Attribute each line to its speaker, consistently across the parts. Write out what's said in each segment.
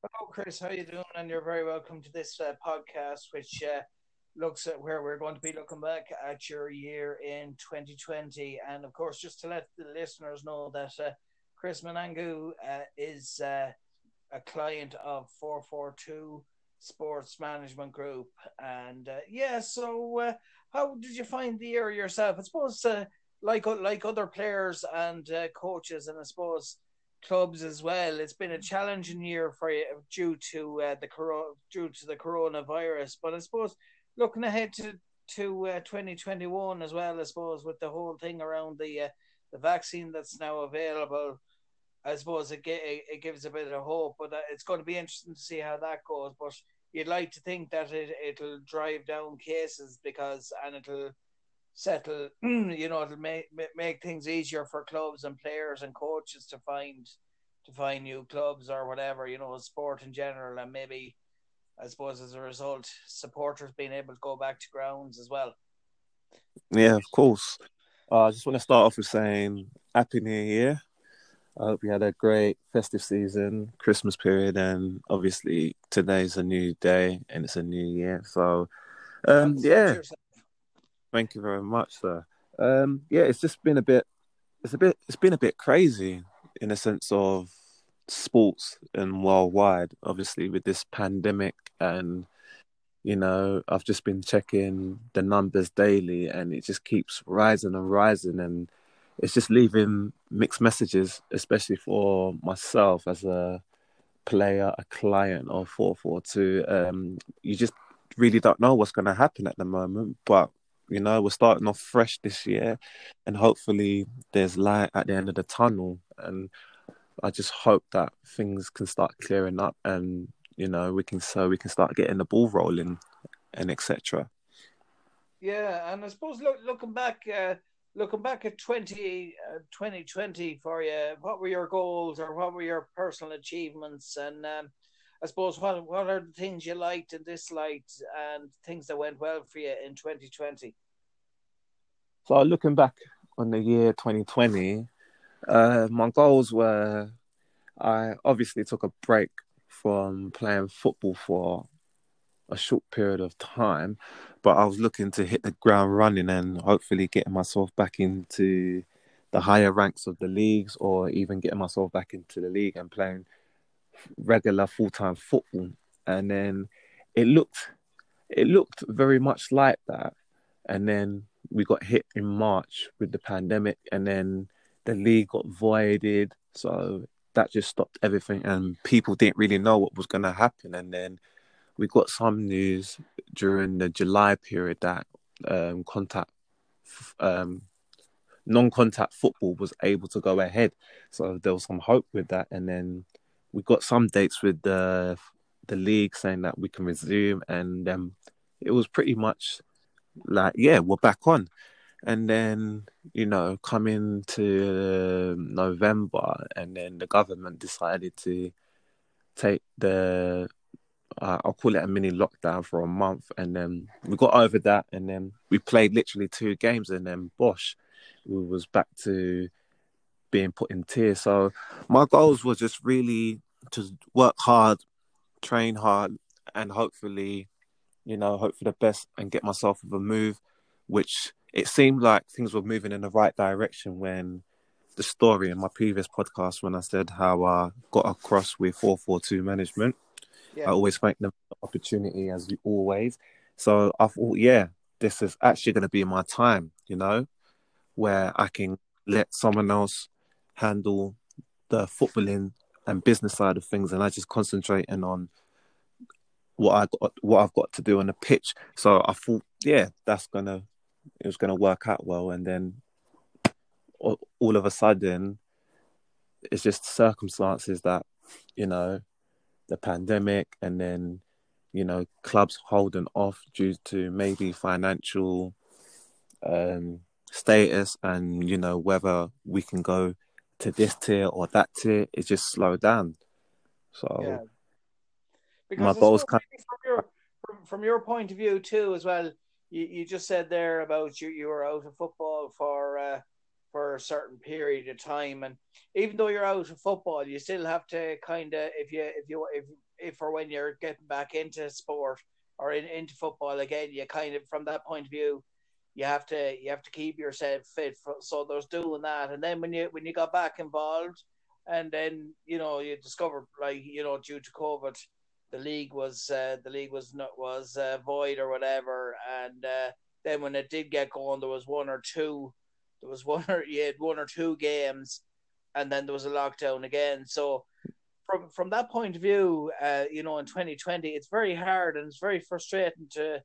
Speaker 1: Hello, Chris. How are you doing? And you're very welcome to this uh, podcast, which uh, looks at where we're going to be looking back at your year in 2020. And of course, just to let the listeners know that uh, Chris Manangu uh, is uh, a client of 442 Sports Management Group. And uh, yeah, so how did you find the year yourself? I suppose, like like other players and coaches, and I suppose clubs as well. It's been a challenging year for you due to uh, the corona, due to the coronavirus. But I suppose looking ahead to to uh, 2021 as well, I suppose with the whole thing around the uh, the vaccine that's now available, I suppose it, it gives a bit of hope. But uh, it's going to be interesting to see how that goes. But you'd like to think that it it'll drive down cases because and it'll settle you know it'll make make things easier for clubs and players and coaches to find to find new clubs or whatever you know sport in general. And maybe i suppose as a result supporters being able to go back to grounds as well.
Speaker 2: Yeah of course. Uh, i just want to start off with saying happy new year. I hope you had a great festive season, Christmas period, and obviously today's a new day and it's a new year. So, um, yeah, Thank you very much, sir. Um, yeah, it's just been a bit. It's a bit. It's been a bit crazy in a sense of sports and worldwide. Obviously, with this pandemic, and you know, I've just been checking the numbers daily, and it just keeps rising and rising, and it's just leaving mixed messages, especially for myself as a player, a client of 442. Um, you just really don't know what's going to happen at the moment, but you know, we're starting off fresh this year, and hopefully there's light at the end of the tunnel. And I just hope that things can start clearing up, and you know, we can so we can start getting the ball rolling, and etc.
Speaker 1: Yeah, and I suppose look, looking back, uh, looking back at 20, uh, 2020 for you, what were your goals or what were your personal achievements? And um, I suppose what what are the things you liked and disliked and things that went well for you in 2020?
Speaker 2: So looking back on the year 2020, uh, my goals were I obviously took a break from playing football for a short period of time, but I was looking to hit the ground running and hopefully getting myself back into the higher ranks of the leagues or even getting myself back into the league and playing regular full time football, and then it looked it looked very much like that, and then we got hit in March with the pandemic, and then the league got voided, so that just stopped everything, and people didn't really know what was going to happen, and then we got some news during the July period that um, contact um, non-contact football was able to go ahead. So there was some hope with that, and then we got some dates with the the league saying that we can resume, and um, it was pretty much like, yeah, we're back on. And then you know, coming to November, and then the government decided to take the uh, I'll call it a mini lockdown for a month, and then we got over that, and then we played literally two games, and then Bosch, we was back to being put in tears. So my goals were just really to work hard, train hard, and hopefully, you know, hope for the best and get myself with a move, which it seemed like things were moving in the right direction when the story in my previous podcast when I said how I got across with 442 management. Yeah. I always thank them for the opportunity as always. So I thought, yeah, this is actually going to be my time, you know, where I can let someone else handle the footballing and business side of things, and I just concentrating on what I got, what I've got to do on the pitch. So I thought, yeah, that's gonna it was gonna work out well, and then all, of a sudden, it's just circumstances that you know, the pandemic, and then you know, clubs holding off due to maybe financial um, status, and you know whether we can go to this tier or that tier, it just slowed down. So yeah.
Speaker 1: Because my goals kind of... from your from, from, your point of view too as well. You, you just said there about you you were out of football for uh, for a certain period of time. And even though you're out of football, you still have to kind of if you if you if if or when you're getting back into sport or in, into football again, you kind of from that point of view, you have to you have to keep yourself fit. For, so there's doing that, and then when you when you got back involved, and then you know you discovered like you know due to COVID, the league was uh, the league was not was uh, void or whatever, and uh, then when it did get going, there was one or two, there was one or you had one or two games, and then there was a lockdown again. So from from that point of view, uh, you know, in 2020, it's very hard and it's very frustrating to,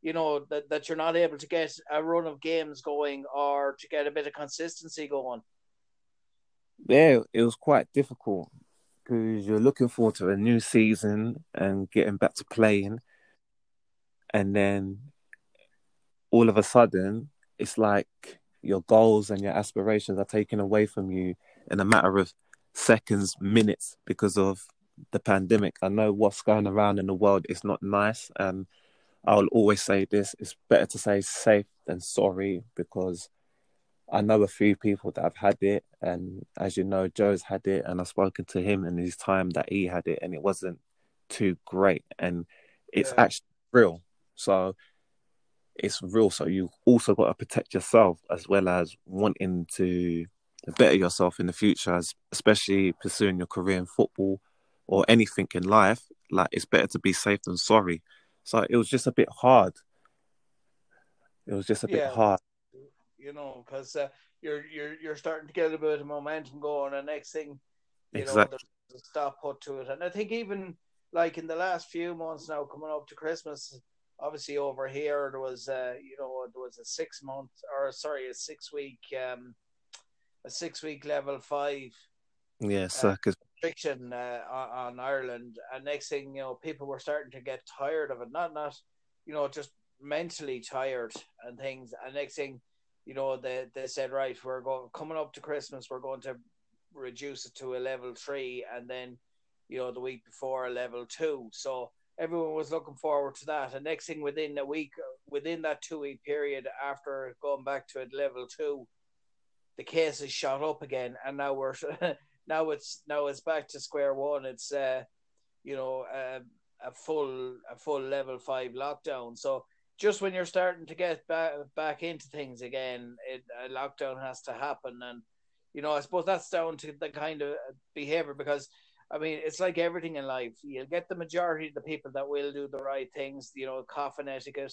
Speaker 1: you know, that, that you're not able to get a run of games going or to get a bit of consistency going.
Speaker 2: Yeah, it was quite difficult because you're looking forward to a new season and getting back to playing, and then all of a sudden, it's like your goals and your aspirations are taken away from you in a matter of seconds, minutes because of the pandemic. I know what's going around in the world is not nice, and I'll always say this: it's better to say safe than sorry because I know a few people that have had it, and as you know, Joe's had it, and I've spoken to him in his time that he had it, and it wasn't too great, and it's yeah. actually real. So it's real. So you also got to protect yourself as well as wanting to better yourself in the future, as especially pursuing your career in football or anything in life. Like it's better to be safe than sorry. So it was just a bit hard. It was just a yeah. bit hard.
Speaker 1: You know, because uh, you're you're you're starting to get a bit of momentum going, and next thing, you
Speaker 2: exactly.
Speaker 1: know, there's a stop put to it. And I think even like in the last few months now, coming up to Christmas, obviously over here there was uh, you know there was a six month or sorry a six week um, a six week level five.
Speaker 2: Yeah, circus uh,
Speaker 1: restriction uh, on, on Ireland, and next thing you know, people were starting to get tired of it. Not not, you know, just mentally tired and things. And next thing, you know, they they said, right, we're going coming up to Christmas, we're going to reduce it to a level three, and then, you know, the week before a level two. So everyone was looking forward to that. And next thing, within a week, within that two week period after going back to a level two, the cases shot up again, and now we're now it's now it's back to square one. It's uh, you know uh, a full a full level five lockdown. So just when you're starting to get back back into things again, it, a lockdown has to happen, and you know I suppose that's down to the kind of behavior because. I mean, it's like everything in life. You'll get the majority of the people that will do the right things, you know, cough etiquette,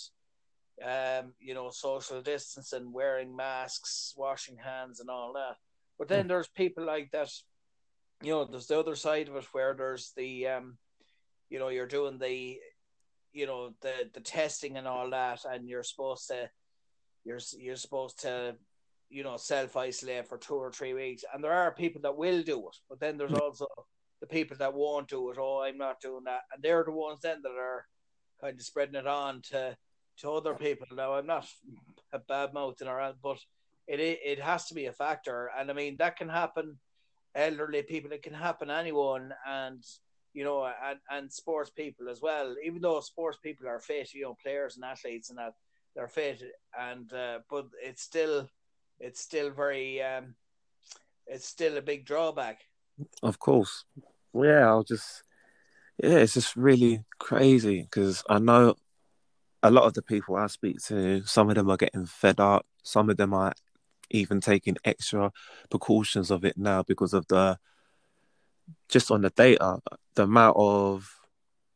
Speaker 1: um, you know, social distancing, wearing masks, washing hands, and all that. But then mm. there's people like that. You know, there's the other side of it where there's the, um, you know, you're doing the, you know, the the testing and all that, and you're supposed to, you're you're supposed to, you know, self isolate for two or three weeks, and there are people that will do it, but then there's mm. also the people that won't do it. Oh, I'm not doing that, and they're the ones then that are kind of spreading it on to to other people. Now, I'm not a bad mouthing around, but it it has to be a factor, and I mean that can happen. Elderly people, it can happen anyone, and you know, and and sports people as well. Even though sports people are fit, you know, players and athletes and that they're fit, and uh, but it's still it's still very um, it's still a big drawback.
Speaker 2: Of course, yeah. I'll just yeah, it's just really crazy because I know a lot of the people I speak to, some of them are getting fed up. Some of them are even taking extra precautions of it now because of the just on the data, the amount of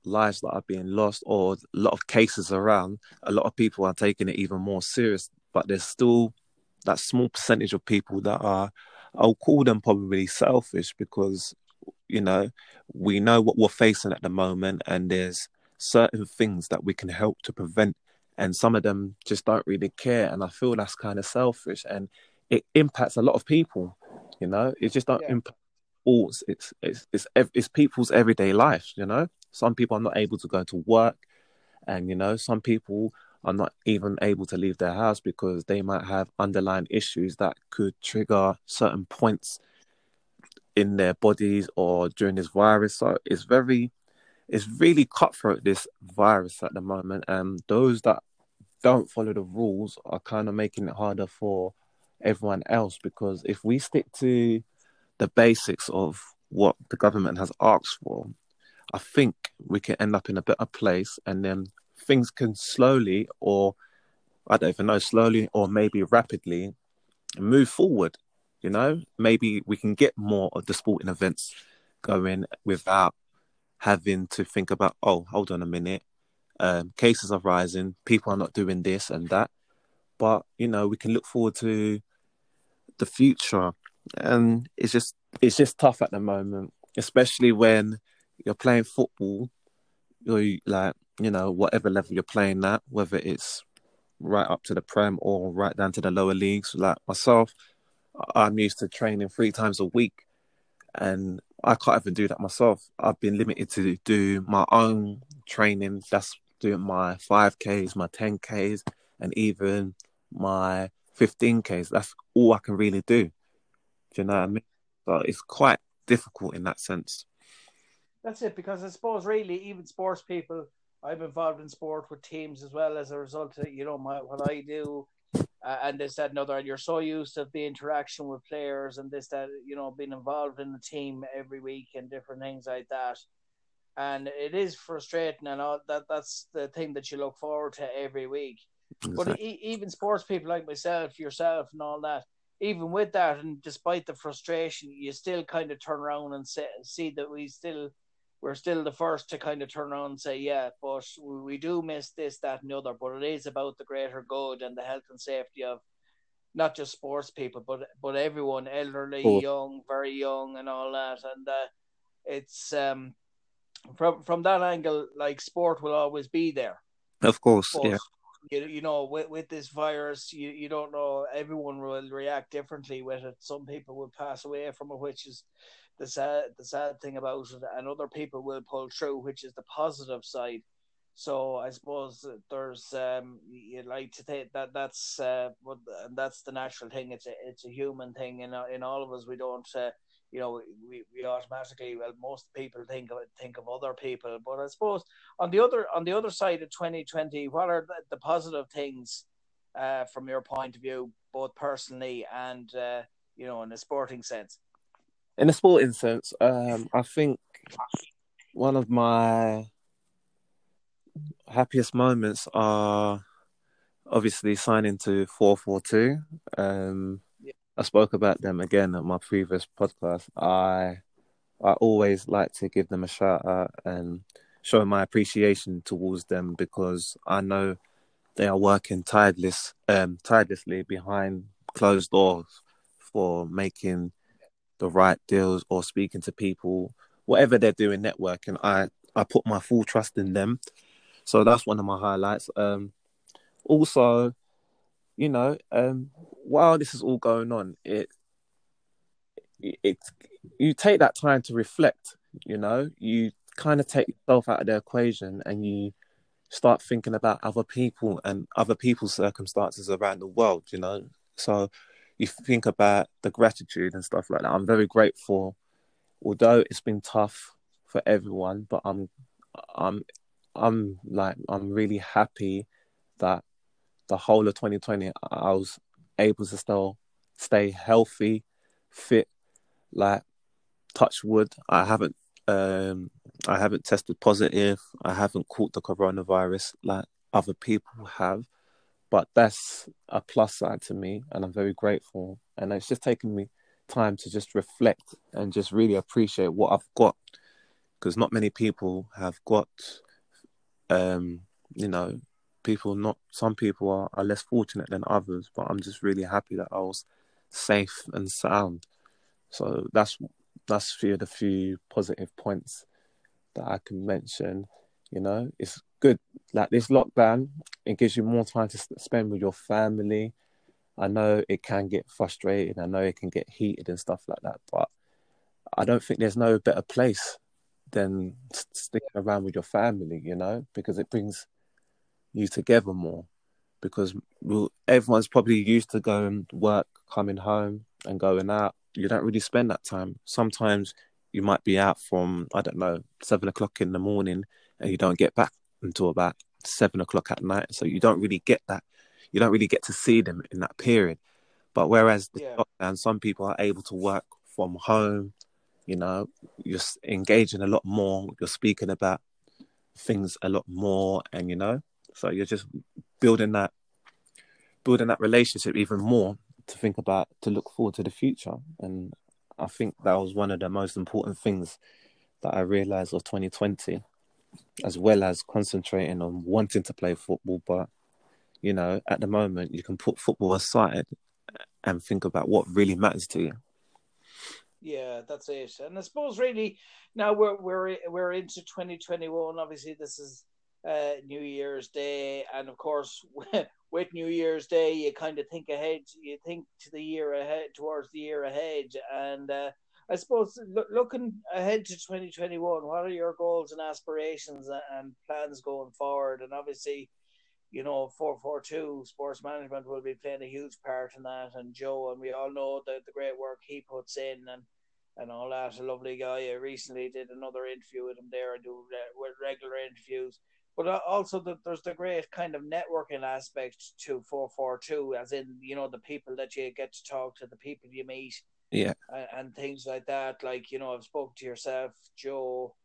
Speaker 2: lives that are being lost or a lot of cases around, a lot of people are taking it even more serious. But there's still that small percentage of people that are, I'll call them probably selfish because, you know, we know what we're facing at the moment and there's certain things that we can help to prevent and some of them just don't really care and i feel that's kind of selfish and it impacts a lot of people you know it just don't yeah. impact all it's, it's it's it's people's everyday life you know some people are not able to go to work and you know some people are not even able to leave their house because they might have underlying issues that could trigger certain points in their bodies or during this virus so it's very it's really cutthroat this virus at the moment, and those that don't follow the rules are kind of making it harder for everyone else. Because if we stick to the basics of what the government has asked for, I think we can end up in a better place, and then things can slowly, or I don't even know, slowly or maybe rapidly, move forward. You know, maybe we can get more of the sporting events going without having to think about, oh, hold on a minute, um, cases are rising, people are not doing this and that. But you know, we can look forward to the future, and it's just it's just tough at the moment, especially when you're playing football. You're like, you know, whatever level you're playing at, whether it's right up to the prem or right down to the lower leagues. Like myself, I'm used to training three times a week, and I can't even do that myself. I've been limited to do my own training. That's doing my 5Ks, my 10Ks, and even my 15Ks. That's all I can really do. Do you know what I mean? So it's quite difficult in that sense.
Speaker 1: That's it, because I suppose really even sports people, I'm involved in sport with teams as well as a result of you know my what I do, uh, and this that and other. And you're so used to the interaction with players and this that you know being involved in the team every week and different things like that and it is frustrating and all that that's the thing that you look forward to every week exactly. but e- even sports people like myself yourself and all that even with that and despite the frustration you still kind of turn around and say, see that we still we're still the first to kind of turn around and say yeah but we do miss this that and the other but it is about the greater good and the health and safety of not just sports people but but everyone elderly oh. young very young and all that and uh, it's um from from that angle, like sport will always be there.
Speaker 2: Of course, but, yeah.
Speaker 1: You, you know, with, with this virus, you, you don't know. Everyone will react differently with it. Some people will pass away from it, which is the sad the sad thing about it, and other people will pull through, which is the positive side. So I suppose there's um you like to think that that's uh what that's the natural thing. It's a it's a human thing in in all of us. We don't uh, you know, we, we automatically well most people think of think of other people. But I suppose on the other on the other side of twenty twenty, what are the, the, positive things uh, from your point of view, both personally and uh, you know in a sporting sense?
Speaker 2: In a sporting sense, um, I think one of my happiest moments are obviously signing to four four two. Um, I spoke about them again at my previous podcast. I I always like to give them a shout out and show my appreciation towards them because I know they are working tireless um tirelessly behind closed doors for making the right deals or speaking to people, whatever they're doing networking. I I put my full trust in them. So that's one of my highlights. Um also you know, um, while this is all going on, it, it, you take that time to reflect. You know, you kind of take yourself out of the equation and you start thinking about other people and other people's circumstances around the world. You know, so you think about the gratitude and stuff like that. I'm very grateful, although it's been tough for everyone, but I'm, I'm, I'm like I'm really happy that the whole of 2020, I was able to still stay healthy, fit. Like, touch wood, I haven't, um, I haven't tested positive. I haven't caught the coronavirus like other people have, but that's a plus side to me, and I'm very grateful. And it's just taken me time to just reflect and just really appreciate what I've got, because not many people have got, um, you know, people not some people are, are less fortunate than others but i'm just really happy that i was safe and sound. So that's that's few of the few positive points that i can mention you know? It's good like this lockdown it gives you more time to spend with your family. I know it can get frustrating i know it can get heated and stuff like that but i don't think there's no better place than sticking around with your family you know? Because it brings you together more because we'll, everyone's probably used to going work, coming home, and going out. You don't really spend that time. Sometimes you might be out from I don't know seven o'clock in the morning, and you don't get back until about seven o'clock at night. So you don't really get that. You don't really get to see them in that period. But whereas the
Speaker 1: Yeah.
Speaker 2: lockdown, some people are able to work from home. You know, you're engaging a lot more. You're speaking about things a lot more, and you know, so you're just building that, building that relationship even more to think about to look forward to the future. And I think that was one of the most important things that I realized of 2020, as well as concentrating on wanting to play football. But you know, at the moment, you can put football aside and think about what really matters to you.
Speaker 1: Yeah, that's it. And I suppose really now we're we're we're into 2021. Obviously, this is uh, New Year's Day, and of course, with New Year's Day, you kind of think ahead. You think to the year ahead, towards the year ahead, and uh, I suppose look, looking ahead to 2021, what are your goals and aspirations and plans going forward? And obviously, you know, 442 sports management will be playing a huge part in that. And Joe, and we all know the, the great work he puts in and, and all that. A lovely guy. I recently did another interview with him there. I do re- regular interviews. But also, the, there's the great kind of networking aspect to 442, as in, you know, the people that you get to talk to, the people you meet,
Speaker 2: Yeah,
Speaker 1: and, and things like that. Like, you know, I've spoken to yourself, Joe,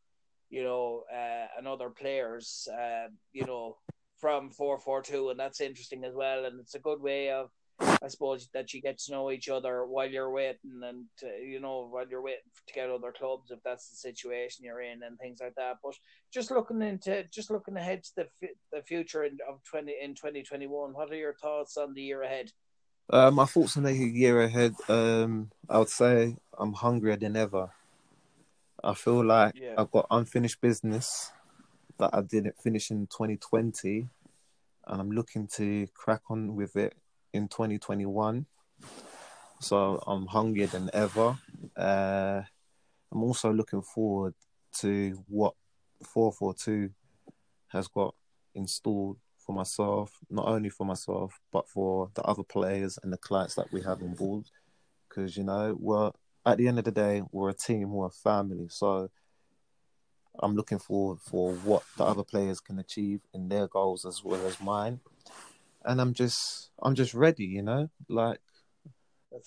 Speaker 1: you know, uh, and other players, uh, you know, from 442 and that's interesting as well and it's a good way of i suppose that you get to know each other while you're waiting and uh, you know while you're waiting to get other clubs if that's the situation you're in and things like that but just looking into just looking ahead to the the future in, of 20 in 2021 what are your thoughts on the year ahead
Speaker 2: uh, my thoughts on the year ahead. Um, I would say I'm hungrier than ever. I feel like
Speaker 1: Yeah.
Speaker 2: I've got unfinished business that I didn't finish in 2020, and I'm looking to crack on with it in 2021. So I'm hungrier than ever. Uh, I'm also looking forward to what 442 has got installed for myself, not only for myself, but for the other players and the clients that we have board. Because, you know, we're at the end of the day, we're a team, we're a family. So I'm looking forward for what the other players can achieve in their goals as well as mine. And I'm just I'm just ready, you know? Like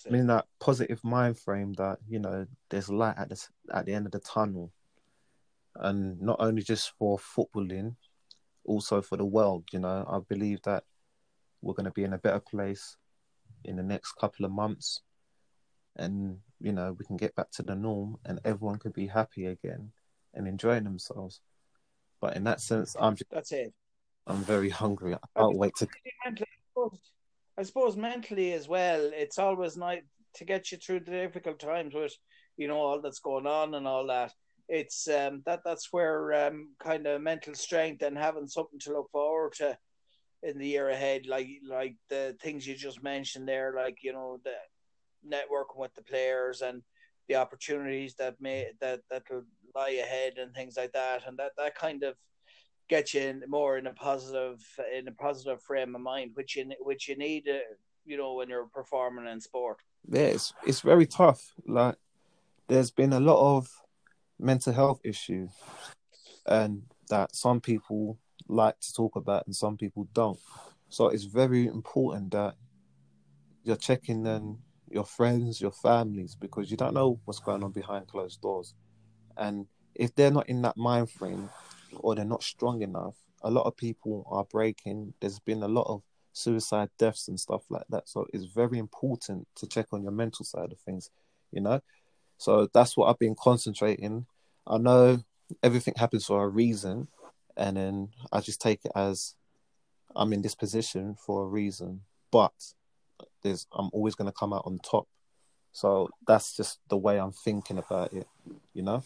Speaker 2: I'm in that positive mind frame that, you know, there's light at the at the end of the tunnel. And not only just for footballing, also for the world, you know. I believe that we're gonna be in a better place in the next couple of months and you know, we can get back to the norm and everyone could be happy again and enjoying themselves. But in that sense, I'm just,
Speaker 1: that's it
Speaker 2: I'm very hungry. I can't wait to.
Speaker 1: I suppose mentally as well, it's always nice to get you through the difficult times with, you know, all that's going on and all that. It's um that that's where um kind of mental strength and having something to look forward to in the year ahead, like like the things you just mentioned there, like you know the networking with the players and the opportunities that may that that will lie ahead and things like that, and that that kind of get you in more in a positive in a positive frame of mind, which you which you need, uh, you know, when you're performing in sport.
Speaker 2: Yeah, it's it's very tough. Like, there's been a lot of mental health issues, and that some people like to talk about and some people don't. So it's very important that you're checking on your friends, your families, because you don't know what's going on behind closed doors. And if they're not in that mind frame or they're not strong enough, a lot of people are breaking. There's been a lot of suicide deaths and stuff like that. So it's very important to check on your mental side of things, you know? So that's what I've been concentrating. I know everything happens for a reason, and then I just take it as I'm in this position for a reason. But there's I'm always gonna come out on top. So that's just the way I'm thinking about it, you know?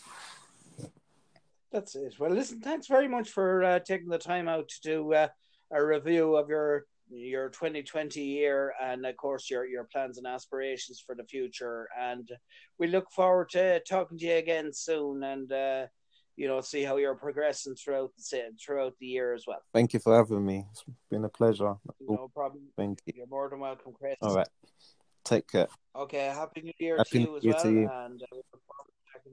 Speaker 1: That's it. Well, listen, thanks very much for uh, taking the time out to do uh, a review of your your 2020 year and of course your your plans and aspirations for the future and we look forward to talking to you again soon and uh, you know see how you're progressing throughout the throughout the year as well
Speaker 2: Thank you for having me. It's been a pleasure.
Speaker 1: no problem
Speaker 2: Thank you.
Speaker 1: you're more than welcome chris
Speaker 2: All right. Take care.
Speaker 1: okay happy new year
Speaker 2: Happy
Speaker 1: to
Speaker 2: New
Speaker 1: you as
Speaker 2: Year
Speaker 1: well
Speaker 2: to you.
Speaker 1: and uh,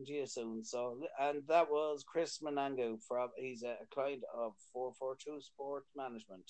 Speaker 1: to you soon so and that was chris manangu from he's a client of 442 sport management